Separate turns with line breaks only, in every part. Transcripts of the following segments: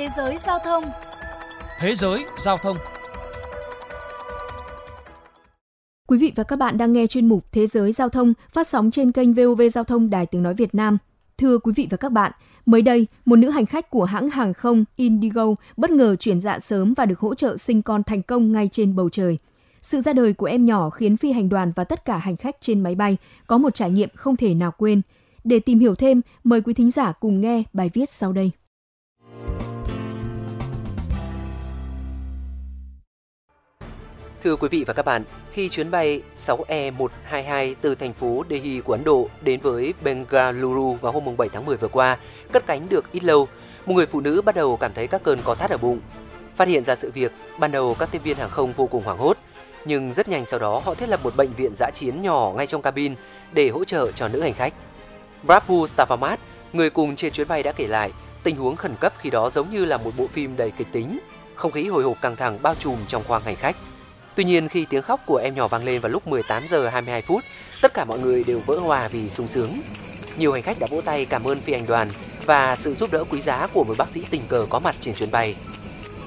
Thế giới giao thông
Thế giới giao thông
Quý vị và các bạn đang nghe chuyên mục Thế giới giao thông phát sóng trên kênh VOV Giao thông Đài Tiếng Nói Việt Nam. Thưa quý vị và các bạn, mới đây, một nữ hành khách của hãng hàng không Indigo bất ngờ chuyển dạ sớm và được hỗ trợ sinh con thành công ngay trên bầu trời. Sự ra đời của em nhỏ khiến phi hành đoàn và tất cả hành khách trên máy bay có một trải nghiệm không thể nào quên. Để tìm hiểu thêm, mời quý thính giả cùng nghe bài viết sau đây.
Thưa quý vị và các bạn, khi chuyến bay 6E122 từ thành phố Delhi của Ấn Độ đến với Bengaluru vào hôm 7 tháng 10 vừa qua, cất cánh được ít lâu, một người phụ nữ bắt đầu cảm thấy các cơn co thắt ở bụng. Phát hiện ra sự việc, ban đầu các tiếp viên hàng không vô cùng hoảng hốt, nhưng rất nhanh sau đó họ thiết lập một bệnh viện giã chiến nhỏ ngay trong cabin để hỗ trợ cho nữ hành khách. Prabhu Stavamat, người cùng trên chuyến bay đã kể lại, tình huống khẩn cấp khi đó giống như là một bộ phim đầy kịch tính, không khí hồi hộp căng thẳng bao trùm trong khoang hành khách. Tuy nhiên khi tiếng khóc của em nhỏ vang lên vào lúc 18 giờ 22 phút, tất cả mọi người đều vỡ hòa vì sung sướng. Nhiều hành khách đã vỗ tay cảm ơn phi hành đoàn và sự giúp đỡ quý giá của một bác sĩ tình cờ có mặt trên chuyến bay.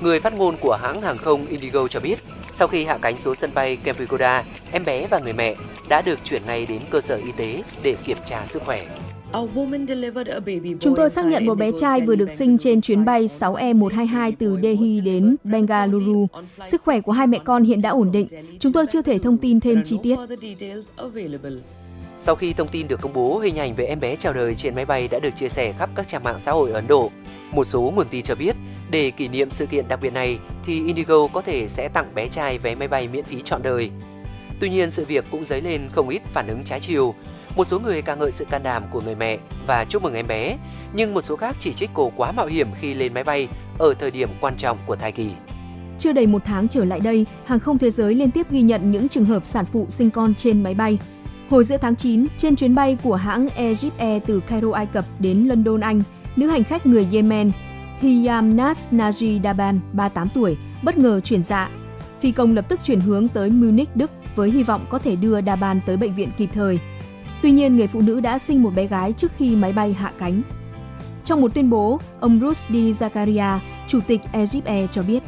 Người phát ngôn của hãng hàng không Indigo cho biết, sau khi hạ cánh xuống sân bay Kempegowda, em bé và người mẹ đã được chuyển ngay đến cơ sở y tế để kiểm tra sức khỏe.
Chúng tôi xác nhận một bé trai vừa được sinh trên chuyến bay 6E122 từ Delhi đến Bengaluru. Sức khỏe của hai mẹ con hiện đã ổn định. Chúng tôi chưa thể thông tin thêm chi tiết.
Sau khi thông tin được công bố, hình ảnh về em bé chào đời trên máy bay đã được chia sẻ khắp các trang mạng xã hội ở Ấn Độ. Một số nguồn tin cho biết, để kỷ niệm sự kiện đặc biệt này thì Indigo có thể sẽ tặng bé trai vé máy bay miễn phí trọn đời. Tuy nhiên, sự việc cũng dấy lên không ít phản ứng trái chiều. Một số người ca ngợi sự can đảm của người mẹ và chúc mừng em bé, nhưng một số khác chỉ trích cô quá mạo hiểm khi lên máy bay ở thời điểm quan trọng của thai kỳ.
Chưa đầy một tháng trở lại đây, hàng không thế giới liên tiếp ghi nhận những trường hợp sản phụ sinh con trên máy bay. Hồi giữa tháng 9, trên chuyến bay của hãng Egypt Air từ Cairo, Ai Cập đến London, Anh, nữ hành khách người Yemen Hiyam Nas Naji Daban, 38 tuổi, bất ngờ chuyển dạ. Phi công lập tức chuyển hướng tới Munich, Đức với hy vọng có thể đưa Daban tới bệnh viện kịp thời. Tuy nhiên, người phụ nữ đã sinh một bé gái trước khi máy bay hạ cánh. Trong một tuyên bố, ông Rusdi Zakaria, chủ tịch Egypt Air cho biết,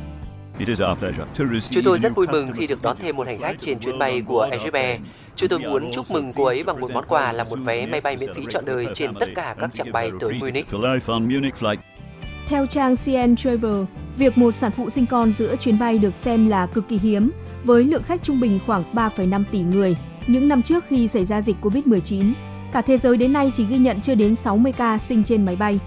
Chúng tôi rất vui mừng khi được đón thêm một hành khách trên chuyến bay của Egypt Air. Chúng tôi muốn chúc mừng cô ấy bằng một món quà là một vé máy bay miễn phí trọn đời trên tất cả các chặng bay tới Munich.
Theo trang CN Travel, việc một sản phụ sinh con giữa chuyến bay được xem là cực kỳ hiếm, với lượng khách trung bình khoảng 3,5 tỷ người. Những năm trước khi xảy ra dịch Covid-19, cả thế giới đến nay chỉ ghi nhận chưa đến 60 ca sinh trên máy bay.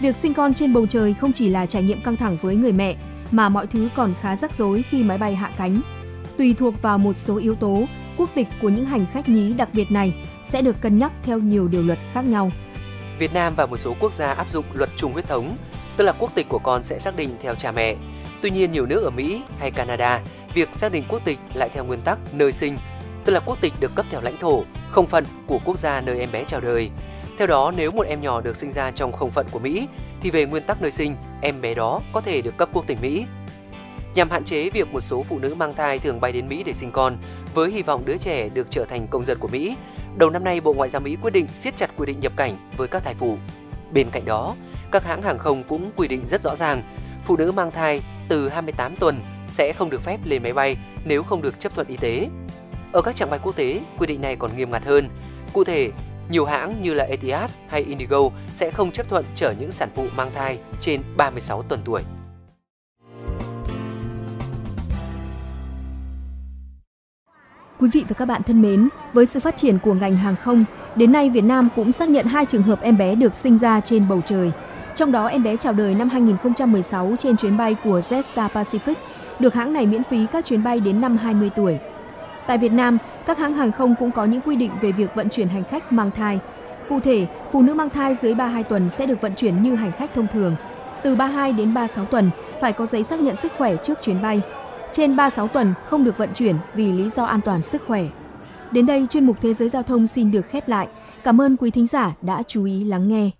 Việc sinh con trên bầu trời không chỉ là trải nghiệm căng thẳng với người mẹ, mà mọi thứ còn khá rắc rối khi máy bay hạ cánh. Tùy thuộc vào một số yếu tố, quốc tịch của những hành khách nhí đặc biệt này sẽ được cân nhắc theo nhiều điều luật khác nhau.
Việt Nam và một số quốc gia áp dụng luật chung huyết thống, tức là quốc tịch của con sẽ xác định theo cha mẹ. Tuy nhiên nhiều nước ở Mỹ hay Canada, việc xác định quốc tịch lại theo nguyên tắc nơi sinh, tức là quốc tịch được cấp theo lãnh thổ, không phận của quốc gia nơi em bé chào đời. Theo đó, nếu một em nhỏ được sinh ra trong không phận của Mỹ, thì về nguyên tắc nơi sinh, em bé đó có thể được cấp quốc tịch Mỹ. Nhằm hạn chế việc một số phụ nữ mang thai thường bay đến Mỹ để sinh con, với hy vọng đứa trẻ được trở thành công dân của Mỹ, đầu năm nay Bộ Ngoại giao Mỹ quyết định siết chặt quy định nhập cảnh với các thai phụ. Bên cạnh đó, các hãng hàng không cũng quy định rất rõ ràng, phụ nữ mang thai từ 28 tuần sẽ không được phép lên máy bay nếu không được chấp thuận y tế. Ở các trạng bay quốc tế, quy định này còn nghiêm ngặt hơn. Cụ thể, nhiều hãng như là Etihad hay Indigo sẽ không chấp thuận chở những sản phụ mang thai trên 36 tuần tuổi.
Quý vị và các bạn thân mến, với sự phát triển của ngành hàng không, đến nay Việt Nam cũng xác nhận hai trường hợp em bé được sinh ra trên bầu trời. Trong đó em bé chào đời năm 2016 trên chuyến bay của Jetstar Pacific, được hãng này miễn phí các chuyến bay đến năm 20 tuổi. Tại Việt Nam, các hãng hàng không cũng có những quy định về việc vận chuyển hành khách mang thai. Cụ thể, phụ nữ mang thai dưới 32 tuần sẽ được vận chuyển như hành khách thông thường. Từ 32 đến 36 tuần phải có giấy xác nhận sức khỏe trước chuyến bay. Trên 36 tuần không được vận chuyển vì lý do an toàn sức khỏe. Đến đây chuyên mục Thế giới Giao thông xin được khép lại. Cảm ơn quý thính giả đã chú ý lắng nghe.